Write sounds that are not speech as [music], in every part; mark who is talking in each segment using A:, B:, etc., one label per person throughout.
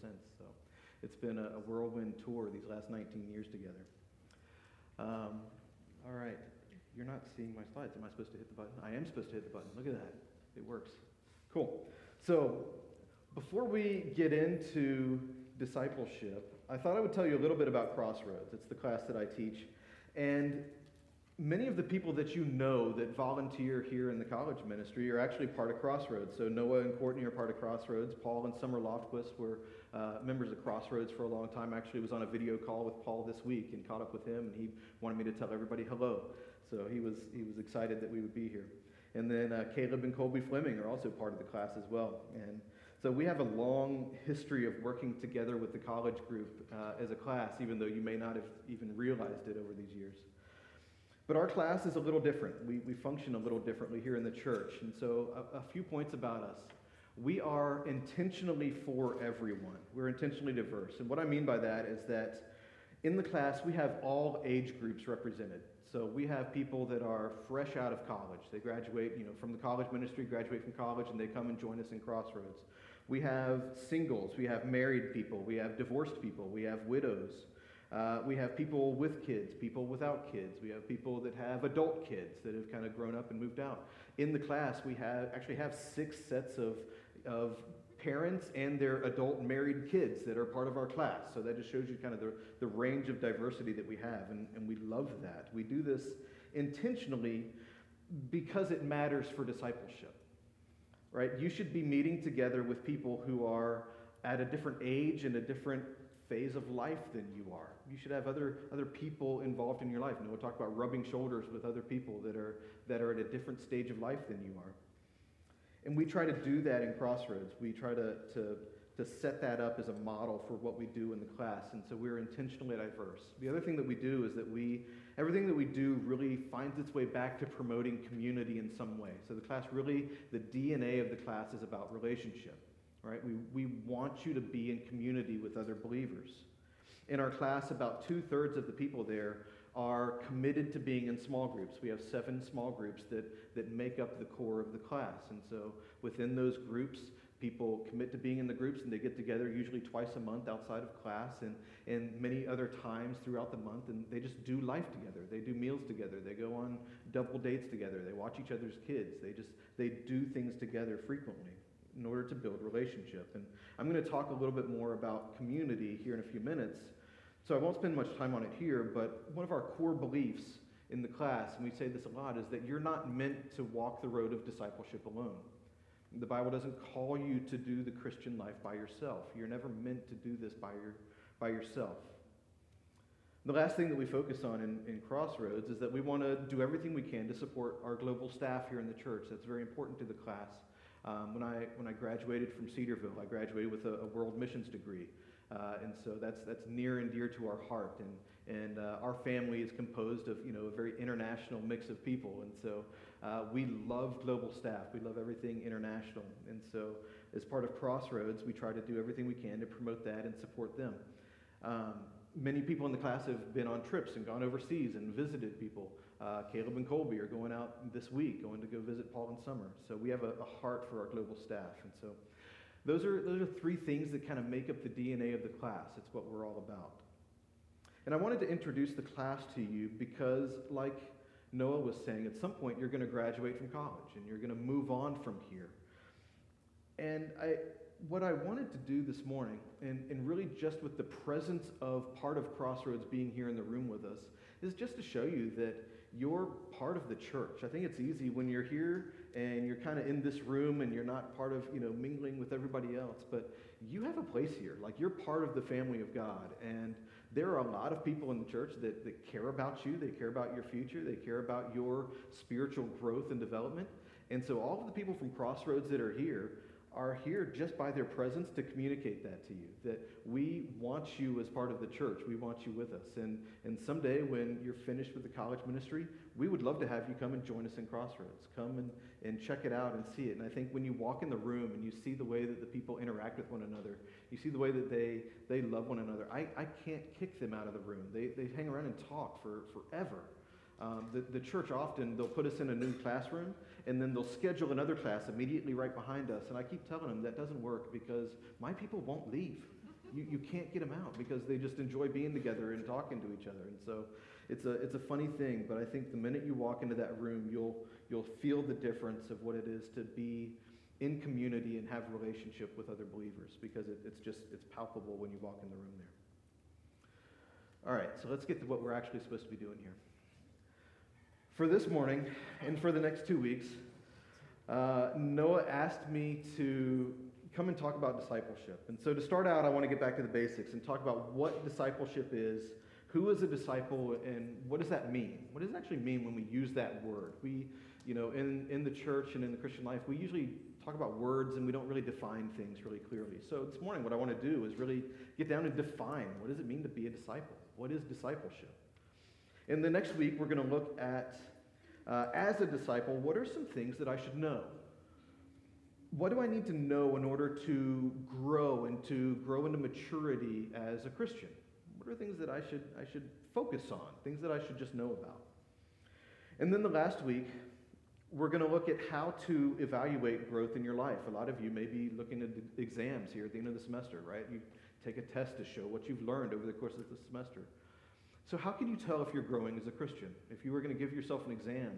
A: since. So it's been a, whirlwind tour these last 19 years together. Um, all right. You're not seeing my slides. Am I supposed to hit the button? I am supposed to hit the button. Look at that. It works. Cool. So before we get into discipleship, I thought I would tell you a little bit about Crossroads. It's the class that I teach. And many of the people that you know that volunteer here in the college ministry are actually part of Crossroads. So Noah and Courtney are part of Crossroads. Paul and Summer Loftquist were uh, members of Crossroads for a long time. Actually, was on a video call with Paul this week and caught up with him, and he wanted me to tell everybody hello. So he was he was excited that we would be here. And then uh, Caleb and Colby Fleming are also part of the class as well. And so we have a long history of working together with the college group uh, as a class, even though you may not have even realized it over these years. But our class is a little different. We, we function a little differently here in the church. And so, a, a few points about us. We are intentionally for everyone, we're intentionally diverse. And what I mean by that is that in the class, we have all age groups represented. So we have people that are fresh out of college. They graduate, you know, from the college ministry, graduate from college, and they come and join us in Crossroads. We have singles, we have married people, we have divorced people, we have widows. Uh, we have people with kids, people without kids. We have people that have adult kids that have kind of grown up and moved out. In the class, we have actually have six sets of, of parents and their adult married kids that are part of our class. So that just shows you kind of the, the range of diversity that we have, and, and we love that. We do this intentionally because it matters for discipleship, right? You should be meeting together with people who are at a different age and a different phase of life than you are. You should have other, other people involved in your life. And we'll talk about rubbing shoulders with other people that are, that are at a different stage of life than you are. And we try to do that in Crossroads. We try to, to, to set that up as a model for what we do in the class. And so we're intentionally diverse. The other thing that we do is that we, everything that we do really finds its way back to promoting community in some way. So the class really, the DNA of the class is about relationship right? We, we want you to be in community with other believers. In our class, about two thirds of the people there are committed to being in small groups. We have seven small groups that, that make up the core of the class. And so within those groups, people commit to being in the groups and they get together usually twice a month outside of class and, and many other times throughout the month and they just do life together they do meals together they go on double dates together they watch each other's kids they just they do things together frequently in order to build relationship. And I'm going to talk a little bit more about community here in a few minutes. So I won't spend much time on it here, but one of our core beliefs in the class, and we say this a lot, is that you're not meant to walk the road of discipleship alone. The Bible doesn't call you to do the Christian life by yourself. You're never meant to do this by, your, by yourself. The last thing that we focus on in, in Crossroads is that we want to do everything we can to support our global staff here in the church. That's very important to the class. Um, when, I, when I graduated from Cedarville, I graduated with a, a world missions degree. Uh, and so that's, that's near and dear to our heart. And, and uh, our family is composed of you know, a very international mix of people. And so uh, we love global staff. We love everything international. And so as part of Crossroads, we try to do everything we can to promote that and support them. Um, many people in the class have been on trips and gone overseas and visited people. Uh, Caleb and Colby are going out this week, going to go visit Paul and Summer. So we have a, a heart for our global staff. And so those are, those are three things that kind of make up the DNA of the class. It's what we're all about. And I wanted to introduce the class to you because, like Noah was saying, at some point you're going to graduate from college and you're going to move on from here. And I, what I wanted to do this morning, and, and really just with the presence of part of Crossroads being here in the room with us, is just to show you that you're part of the church. I think it's easy when you're here and you're kind of in this room and you're not part of, you know, mingling with everybody else, but you have a place here. Like you're part of the family of God. And there are a lot of people in the church that, that care about you. They care about your future. They care about your spiritual growth and development. And so all of the people from Crossroads that are here are here just by their presence to communicate that to you that we want you as part of the church. We want you with us. And, and someday when you're finished with the college ministry, we would love to have you come and join us in Crossroads. Come and, and check it out and see it. And I think when you walk in the room and you see the way that the people interact with one another, you see the way that they, they love one another, I, I can't kick them out of the room. They, they hang around and talk for forever. Um, the, the church often, they'll put us in a new classroom and then they'll schedule another class immediately right behind us. And I keep telling them that doesn't work because my people won't leave. You, you can't get them out because they just enjoy being together and talking to each other. And so it's a, it's a funny thing, but I think the minute you walk into that room, you'll, you'll feel the difference of what it is to be in community and have relationship with other believers because it, it's just, it's palpable when you walk in the room there. All right, so let's get to what we're actually supposed to be doing here. For this morning and for the next two weeks, uh, Noah asked me to come and talk about discipleship. And so to start out, I want to get back to the basics and talk about what discipleship is, who is a disciple, and what does that mean? What does it actually mean when we use that word? We, you know, in, in the church and in the Christian life, we usually talk about words and we don't really define things really clearly. So this morning, what I want to do is really get down and define what does it mean to be a disciple? What is discipleship? In the next week, we're going to look at, uh, as a disciple, what are some things that I should know? what do I need to know in order to grow and to grow into maturity as a Christian? What are things that I should, I should focus on, things that I should just know about? And then the last week, we're going to look at how to evaluate growth in your life. A lot of you may be looking at exams here at the end of the semester, right? You take a test to show what you've learned over the course of the semester. So, how can you tell if you're growing as a Christian? If you were going to give yourself an exam,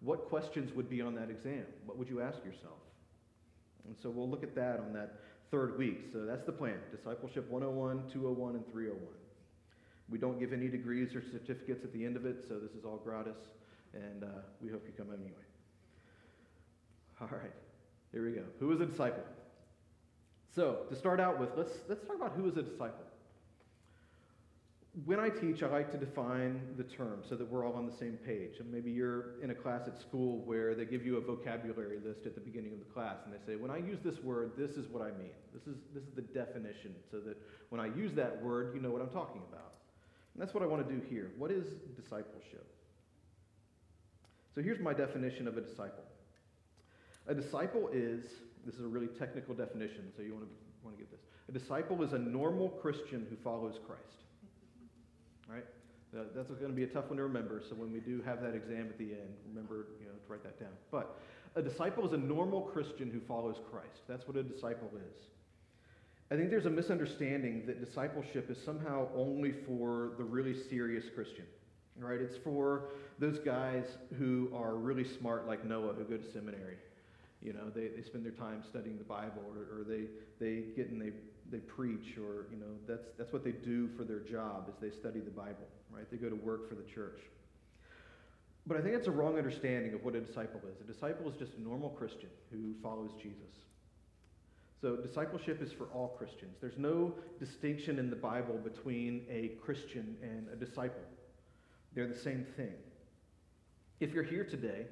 A: what questions would be on that exam? What would you ask yourself? And so we'll look at that on that third week. So that's the plan Discipleship 101, 201, and 301. We don't give any degrees or certificates at the end of it, so this is all gratis, and uh, we hope you come anyway. All right, here we go. Who is a disciple? So, to start out with, let's, let's talk about who is a disciple when I teach, I like to define the term so that we're all on the same page. And maybe you're in a class at school where they give you a vocabulary list at the beginning of the class, and they say, when I use this word, this is what I mean. This is, this is the definition, so that when I use that word, you know what I'm talking about. And that's what I want to do here. What is discipleship? So here's my definition of a disciple. A disciple is, this is a really technical definition, so you want to, want to get this. A disciple is a normal Christian who follows Christ right? That's going to be a tough one to remember. So when we do have that exam at the end, remember you know, to write that down. But a disciple is a normal Christian who follows Christ. That's what a disciple is. I think there's a misunderstanding that discipleship is somehow only for the really serious Christian, right? It's for those guys who are really smart, like Noah, who go to seminary. You know, they, they spend their time studying the Bible, or, or they, they get and they they preach or you know that's that's what they do for their job is they study the bible right? They go to work for the church. But i think it's a wrong understanding of what a disciple is. A disciple is just a normal christian who follows jesus. So discipleship is for all christians. There's no distinction in the bible between a christian and a disciple. They're the same thing. If you're here today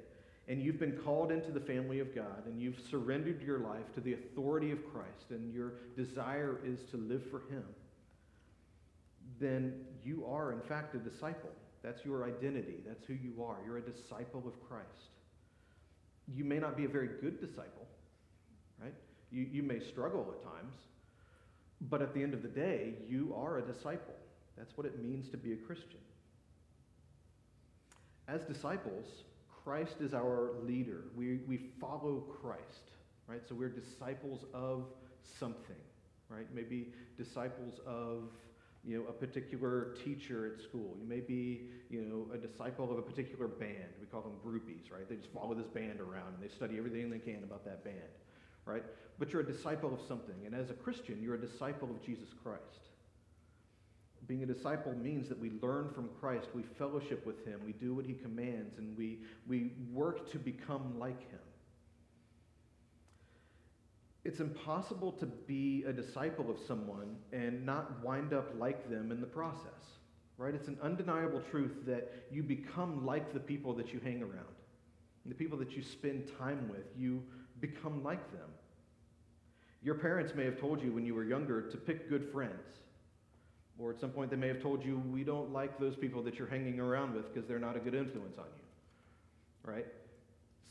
A: and you've been called into the family of God and you've surrendered your life to the authority of Christ and your desire is to live for Him, then you are, in fact, a disciple. That's your identity. That's who you are. You're a disciple of Christ. You may not be a very good disciple, right? You, you may struggle at times, but at the end of the day, you are a disciple. That's what it means to be a Christian. As disciples, Christ is our leader. We, we follow Christ, right? So we're disciples of something, right? Maybe disciples of, you know, a particular teacher at school. You may be, you know, a disciple of a particular band. We call them groupies, right? They just follow this band around and they study everything they can about that band, right? But you're a disciple of something. And as a Christian, you're a disciple of Jesus Christ. Being a disciple means that we learn from Christ, we fellowship with him, we do what he commands, and we, we work to become like him. It's impossible to be a disciple of someone and not wind up like them in the process, right? It's an undeniable truth that you become like the people that you hang around. The people that you spend time with, you become like them. Your parents may have told you when you were younger to pick good friends. Or at some point, they may have told you, we don't like those people that you're hanging around with because they're not a good influence on you. Right?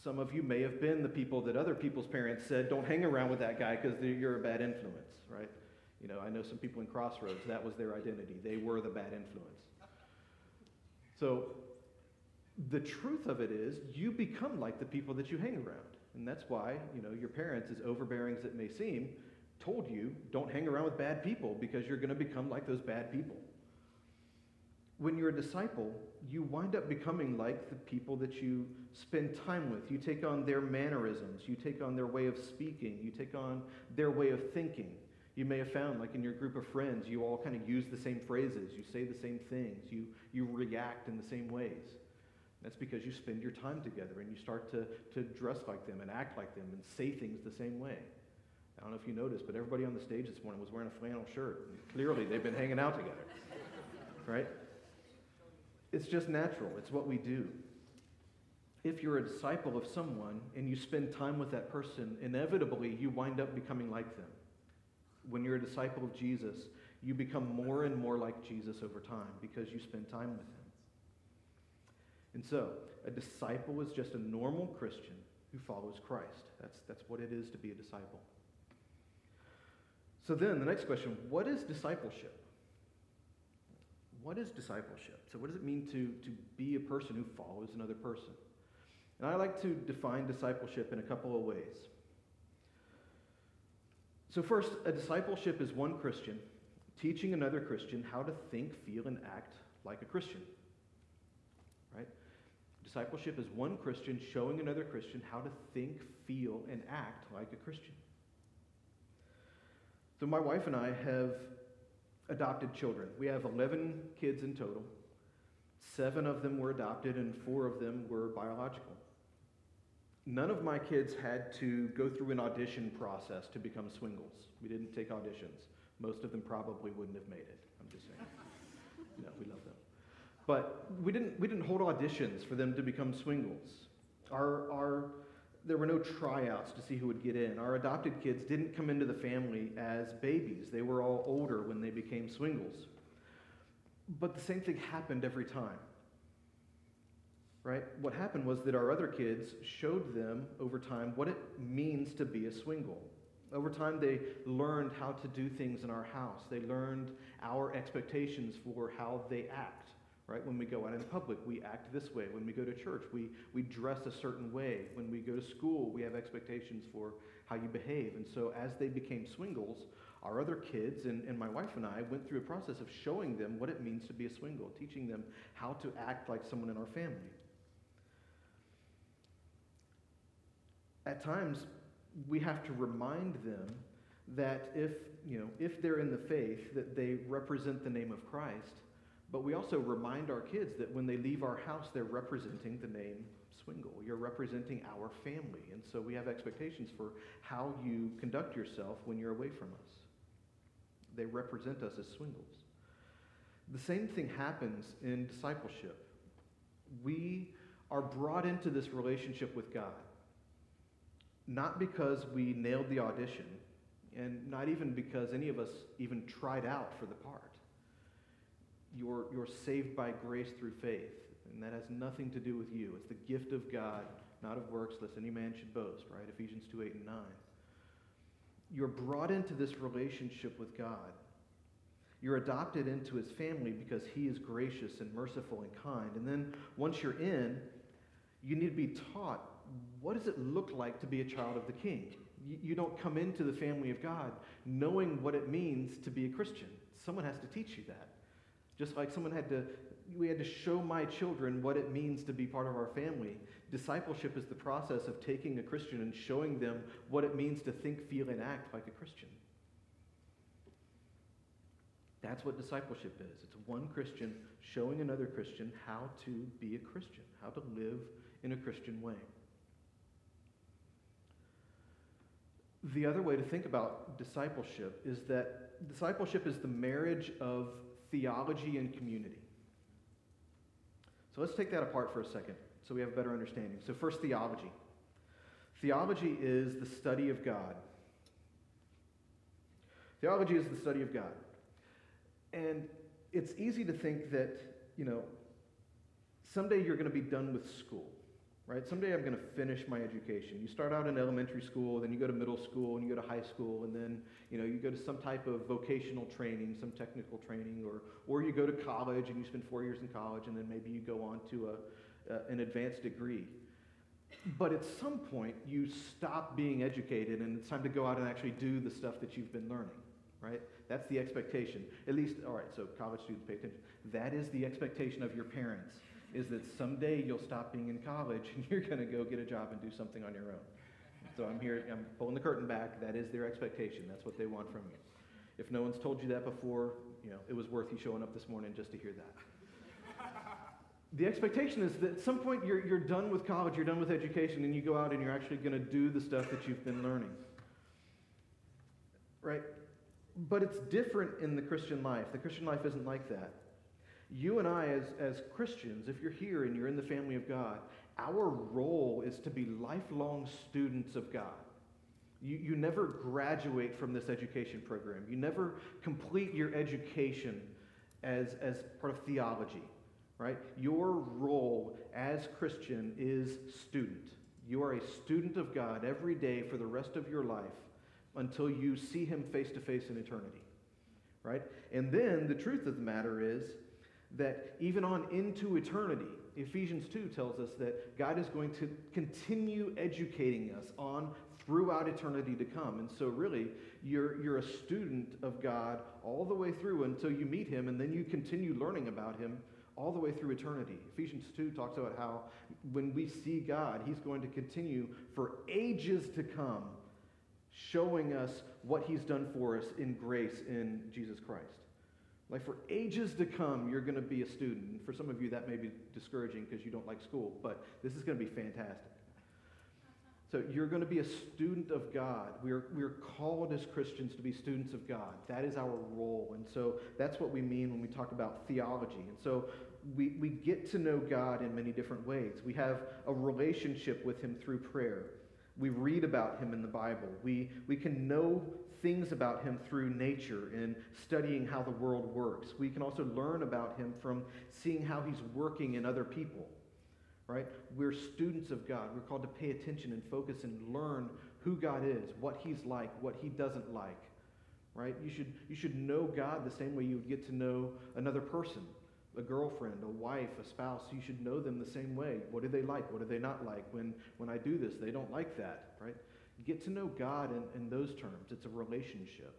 A: Some of you may have been the people that other people's parents said, don't hang around with that guy because you're a bad influence. Right? You know, I know some people in Crossroads, that was their identity. They were the bad influence. So the truth of it is, you become like the people that you hang around. And that's why, you know, your parents, as overbearing as it may seem, told you don't hang around with bad people because you're going to become like those bad people. When you're a disciple, you wind up becoming like the people that you spend time with. You take on their mannerisms, you take on their way of speaking, you take on their way of thinking. You may have found, like in your group of friends, you all kind of use the same phrases, you say the same things, you, you react in the same ways. That's because you spend your time together and you start to, to dress like them and act like them and say things the same way. I don't know if you noticed, but everybody on the stage this morning was wearing a flannel shirt. Clearly, they've been hanging out together. Right? It's just natural, it's what we do. If you're a disciple of someone and you spend time with that person, inevitably you wind up becoming like them. When you're a disciple of Jesus, you become more and more like Jesus over time because you spend time with him. And so, a disciple is just a normal Christian who follows Christ. That's, that's what it is to be a disciple. So, then the next question what is discipleship? What is discipleship? So, what does it mean to, to be a person who follows another person? And I like to define discipleship in a couple of ways. So, first, a discipleship is one Christian teaching another Christian how to think, feel, and act like a Christian. Right? Discipleship is one Christian showing another Christian how to think, feel, and act like a Christian. So, my wife and I have adopted children. We have 11 kids in total. Seven of them were adopted, and four of them were biological. None of my kids had to go through an audition process to become swingles. We didn't take auditions. Most of them probably wouldn't have made it. I'm just saying. [laughs] know, we love them. But we didn't, we didn't hold auditions for them to become swingles. Our, our, there were no tryouts to see who would get in. Our adopted kids didn't come into the family as babies. They were all older when they became swingles. But the same thing happened every time right? What happened was that our other kids showed them over time what it means to be a swingle. Over time, they learned how to do things in our house. They learned our expectations for how they act, right? When we go out in public, we act this way. When we go to church, we, we dress a certain way. When we go to school, we have expectations for how you behave. And so, as they became swingles, our other kids and, and my wife and I went through a process of showing them what it means to be a swingle, teaching them how to act like someone in our family. at times we have to remind them that if, you know, if they're in the faith, that they represent the name of Christ. But we also remind our kids that when they leave our house, they're representing the name Swingle. You're representing our family. And so we have expectations for how you conduct yourself when you're away from us. They represent us as Swingles. The same thing happens in discipleship. We are brought into this relationship with God not because we nailed the audition, and not even because any of us even tried out for the part. You're, you're saved by grace through faith, and that has nothing to do with you. It's the gift of God, not of works, lest any man should boast, right? Ephesians 2 8 and 9. You're brought into this relationship with God. You're adopted into his family because he is gracious and merciful and kind. And then once you're in, you need to be taught what does it look like to be a child of the king? You, you don't come into the family of God knowing what it means to be a Christian. Someone has to teach you that. Just like someone had to, we had to show my children what it means to be part of our family. Discipleship is the process of taking a Christian and showing them what it means to think, feel, and act like a Christian. That's what discipleship is. It's one Christian showing another Christian how to be a Christian, how to live in a Christian way. The other way to think about discipleship is that discipleship is the marriage of theology and community. So let's take that apart for a second so we have a better understanding. So, first, theology. Theology is the study of God. Theology is the study of God. And it's easy to think that, you know, someday you're going to be done with school right? Someday I'm going to finish my education. You start out in elementary school, then you go to middle school, and you go to high school, and then you know you go to some type of vocational training, some technical training, or or you go to college and you spend four years in college, and then maybe you go on to a, an advanced degree. But at some point, you stop being educated and it's time to go out and actually do the stuff that you've been learning, right? That's the expectation. At least, all right, so college students pay attention. That is the expectation of your parents, is that someday you'll stop being in college and [laughs] you're going to go get a job and do something on your own. So I'm here, I'm pulling the curtain back. That is their expectation. That's what they want from you. If no one's told you that before, you know, it was worth you showing up this morning just to hear that. [laughs] the expectation is that at some point you're, you're done with college, you're done with education, and you go out and you're actually going to do the stuff that you've been learning. Right? But it's different in the Christian life. The Christian life isn't like that. You and I, as, as Christians, if you're here and you're in the family of God, our role is to be lifelong students of God. You, you never graduate from this education program. You never complete your education as, as part of theology, right? Your role as Christian is student. You are a student of God every day for the rest of your life until you see him face to face in eternity, right? And then the truth of the matter is that even on into eternity, Ephesians 2 tells us that God is going to continue educating us on throughout eternity to come. And so, really, you're, you're a student of God all the way through until you meet Him, and then you continue learning about Him all the way through eternity. Ephesians 2 talks about how when we see God, He's going to continue for ages to come showing us what He's done for us in grace in Jesus Christ. Like for ages to come, you're going to be a student. And for some of you, that may be discouraging because you don't like school, but this is going to be fantastic. So you're going to be a student of God. We're, we're called as Christians to be students of God. That is our role. And so that's what we mean when we talk about theology. And so we, we get to know God in many different ways. We have a relationship with Him through prayer. We read about Him in the Bible. We, we can know things about him through nature and studying how the world works. We can also learn about him from seeing how he's working in other people. Right? We're students of God. We're called to pay attention and focus and learn who God is, what he's like, what he doesn't like. Right? You should, you should know God the same way you would get to know another person a girlfriend, a wife, a spouse, you should know them the same way. What do they like? What do they not like? When, when I do this, they don't like that, right? Get to know God in, in those terms. It's a relationship.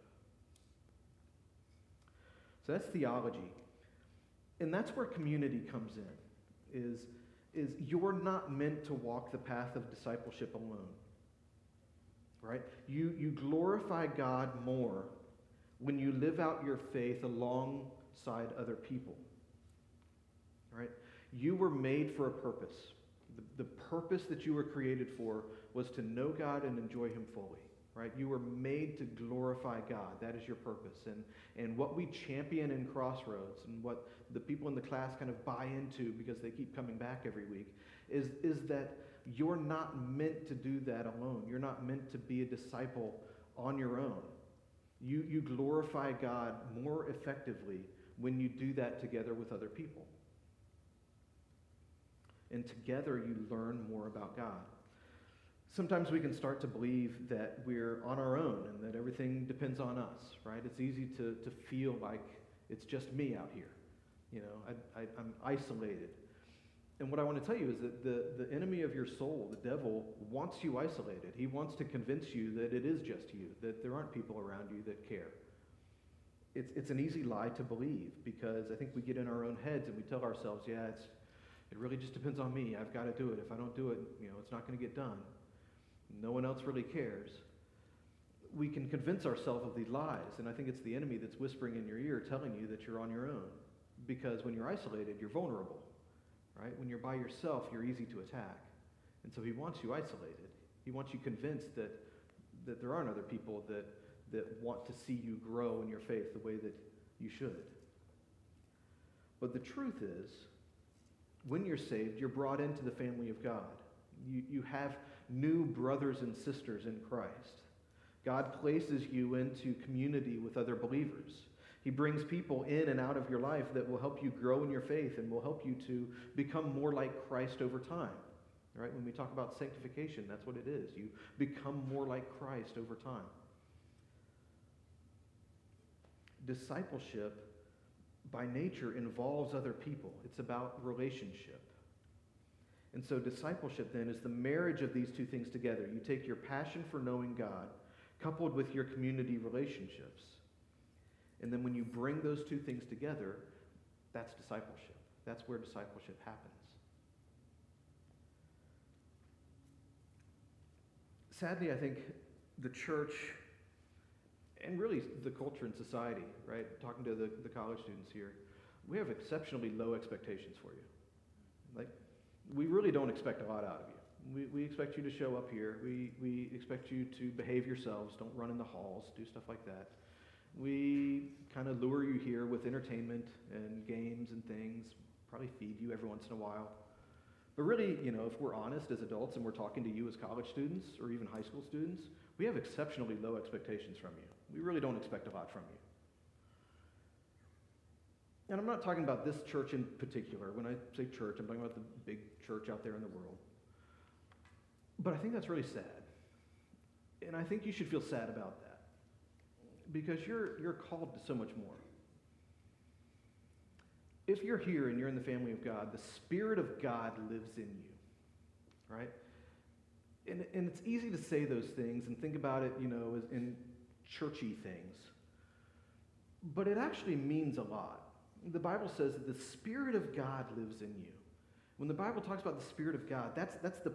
A: So that's theology. And that's where community comes in, is, is you're not meant to walk the path of discipleship alone. Right? You, you glorify God more when you live out your faith alongside other people. Right? You were made for a purpose. The, the purpose that you were created for was to know God and enjoy Him fully. Right? You were made to glorify God. That is your purpose. And, and what we champion in Crossroads and what the people in the class kind of buy into because they keep coming back every week is, is that you're not meant to do that alone. You're not meant to be a disciple on your own. You, you glorify God more effectively when you do that together with other people. And together you learn more about God sometimes we can start to believe that we're on our own and that everything depends on us, right? It's easy to, to feel like it's just me out here. You know, I, I, I'm isolated. And what I want to tell you is that the, the enemy of your soul, the devil, wants you isolated. He wants to convince you that it is just you, that there aren't people around you that care. It's, it's an easy lie to believe because I think we get in our own heads and we tell ourselves, yeah, it's, it really just depends on me. I've got to do it. If I don't do it, you know, it's not going to get done no one else really cares, we can convince ourselves of these lies. And I think it's the enemy that's whispering in your ear telling you that you're on your own. Because when you're isolated, you're vulnerable, right? When you're by yourself, you're easy to attack. And so he wants you isolated. He wants you convinced that, that there aren't other people that, that want to see you grow in your faith the way that you should. But the truth is, when you're saved, you're brought into the family of God. You, you have new brothers and sisters in Christ. God places you into community with other believers. He brings people in and out of your life that will help you grow in your faith and will help you to become more like Christ over time. Right? When we talk about sanctification, that's what it is. You become more like Christ over time. Discipleship, by nature, involves other people, it's about relationship. And so, discipleship then is the marriage of these two things together. You take your passion for knowing God, coupled with your community relationships. And then, when you bring those two things together, that's discipleship. That's where discipleship happens. Sadly, I think the church and really the culture and society, right? Talking to the, the college students here, we have exceptionally low expectations for you. Like, we really don't expect a lot out of you. We, we expect you to show up here. We, we expect you to behave yourselves, don't run in the halls, do stuff like that. We kind of lure you here with entertainment and games and things, probably feed you every once in a while. But really, you know, if we're honest as adults and we're talking to you as college students or even high school students, we have exceptionally low expectations from you. We really don't expect a lot from you. And I'm not talking about this church in particular. When I say church, I'm talking about the big church out there in the world. But I think that's really sad. And I think you should feel sad about that. Because you're, you're called to so much more. If you're here and you're in the family of God, the Spirit of God lives in you, right? And, and it's easy to say those things and think about it, you know, in churchy things. But it actually means a lot. The Bible says that the Spirit of God lives in you. When the Bible talks about the Spirit of God, that's, that's the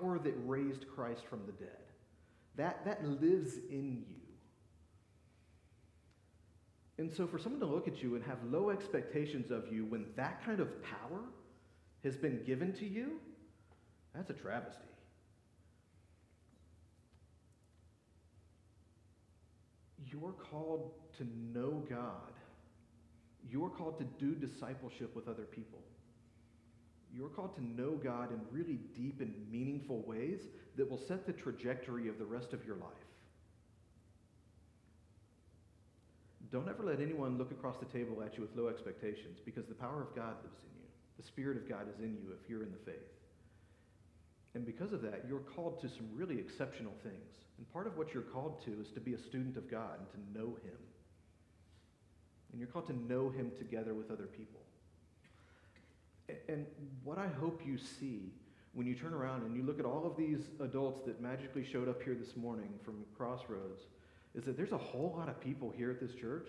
A: power that raised Christ from the dead. That, that lives in you. And so, for someone to look at you and have low expectations of you when that kind of power has been given to you, that's a travesty. You're called to know God. You're called to do discipleship with other people. You're called to know God in really deep and meaningful ways that will set the trajectory of the rest of your life. Don't ever let anyone look across the table at you with low expectations because the power of God lives in you. The Spirit of God is in you if you're in the faith. And because of that, you're called to some really exceptional things. And part of what you're called to is to be a student of God and to know Him. And you're called to know Him together with other people. And what I hope you see when you turn around and you look at all of these adults that magically showed up here this morning from Crossroads is that there's a whole lot of people here at this church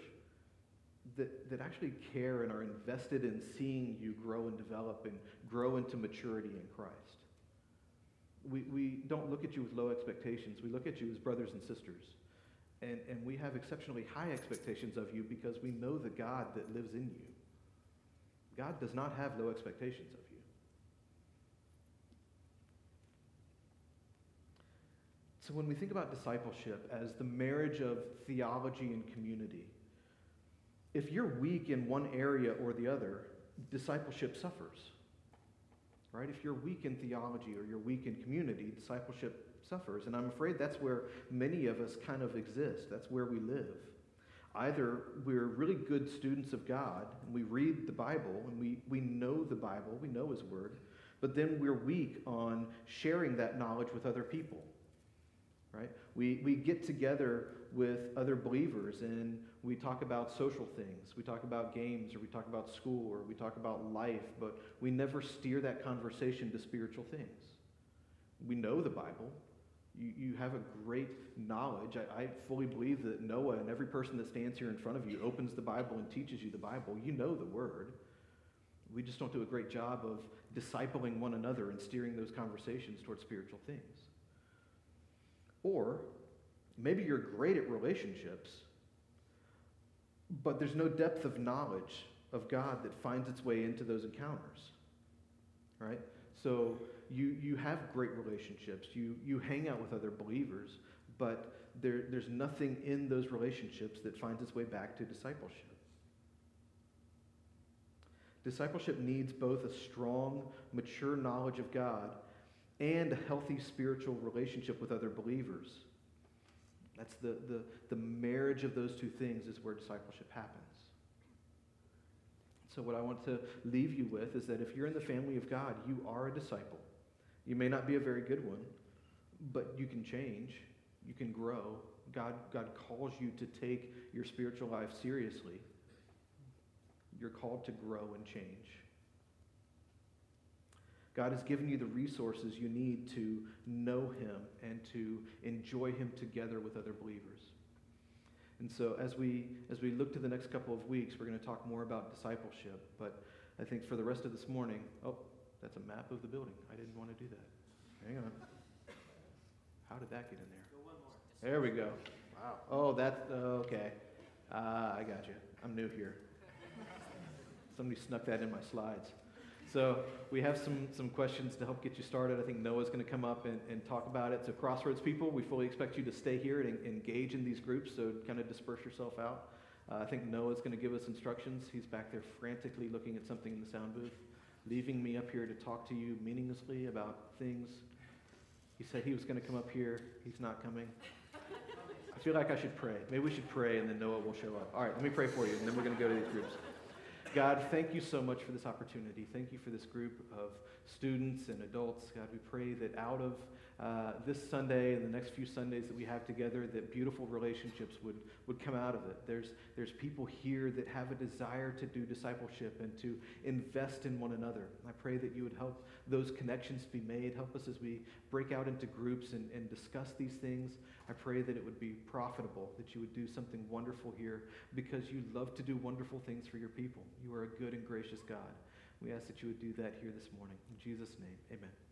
A: that, that actually care and are invested in seeing you grow and develop and grow into maturity in Christ. We, we don't look at you with low expectations. We look at you as brothers and sisters. And, and we have exceptionally high expectations of you because we know the God that lives in you. God does not have low expectations of you. So when we think about discipleship as the marriage of theology and community, if you're weak in one area or the other, discipleship suffers right? If you're weak in theology or you're weak in community, discipleship suffers. And I'm afraid that's where many of us kind of exist. That's where we live. Either we're really good students of God and we read the Bible and we, we know the Bible, we know His Word, but then we're weak on sharing that knowledge with other people. Right? We, we get together with other believers and we talk about social things. We talk about games or we talk about school or we talk about life, but we never steer that conversation to spiritual things. We know the Bible. You, you have a great knowledge. I, I fully believe that Noah and every person that stands here in front of you opens the Bible and teaches you the Bible. You know the Word. We just don't do a great job of discipling one another and steering those conversations towards spiritual things. Or Maybe you're great at relationships, but there's no depth of knowledge of God that finds its way into those encounters. Right? So you, you have great relationships, you, you hang out with other believers, but there, there's nothing in those relationships that finds its way back to discipleship. Discipleship needs both a strong, mature knowledge of God and a healthy spiritual relationship with other believers. That's the, the, the marriage of those two things is where discipleship happens. So, what I want to leave you with is that if you're in the family of God, you are a disciple. You may not be a very good one, but you can change, you can grow. God, God calls you to take your spiritual life seriously. You're called to grow and change. God has given you the resources you need to know Him and to enjoy Him together with other believers. And so, as we, as we look to the next couple of weeks, we're going to talk more about discipleship. But I think for the rest of this morning, oh, that's a map of the building. I didn't want to do that. Hang on. How did that get in there? There we go. Wow. Oh, that's okay. Ah, I got you. I'm new here. [laughs] Somebody snuck that in my slides. So we have some, some questions to help get you started. I think Noah's going to come up and, and talk about it. So Crossroads people, we fully expect you to stay here and engage in these groups, so kind of disperse yourself out. Uh, I think Noah's going to give us instructions. He's back there frantically looking at something in the sound booth, leaving me up here to talk to you meaninglessly about things. He said he was going to come up here. He's not coming. I feel like I should pray. Maybe we should pray and then Noah will show up. All right, let me pray for you, and then we're going to go to these groups. God, thank you so much for this opportunity. Thank you for this group of students and adults. God, we pray that out of uh, this Sunday and the next few Sundays that we have together, that beautiful relationships would, would come out of it. There's, there's people here that have a desire to do discipleship and to invest in one another. I pray that you would help those connections be made. Help us as we break out into groups and, and discuss these things. I pray that it would be profitable, that you would do something wonderful here because you love to do wonderful things for your people. You are a good and gracious God. We ask that you would do that here this morning. In Jesus' name, amen.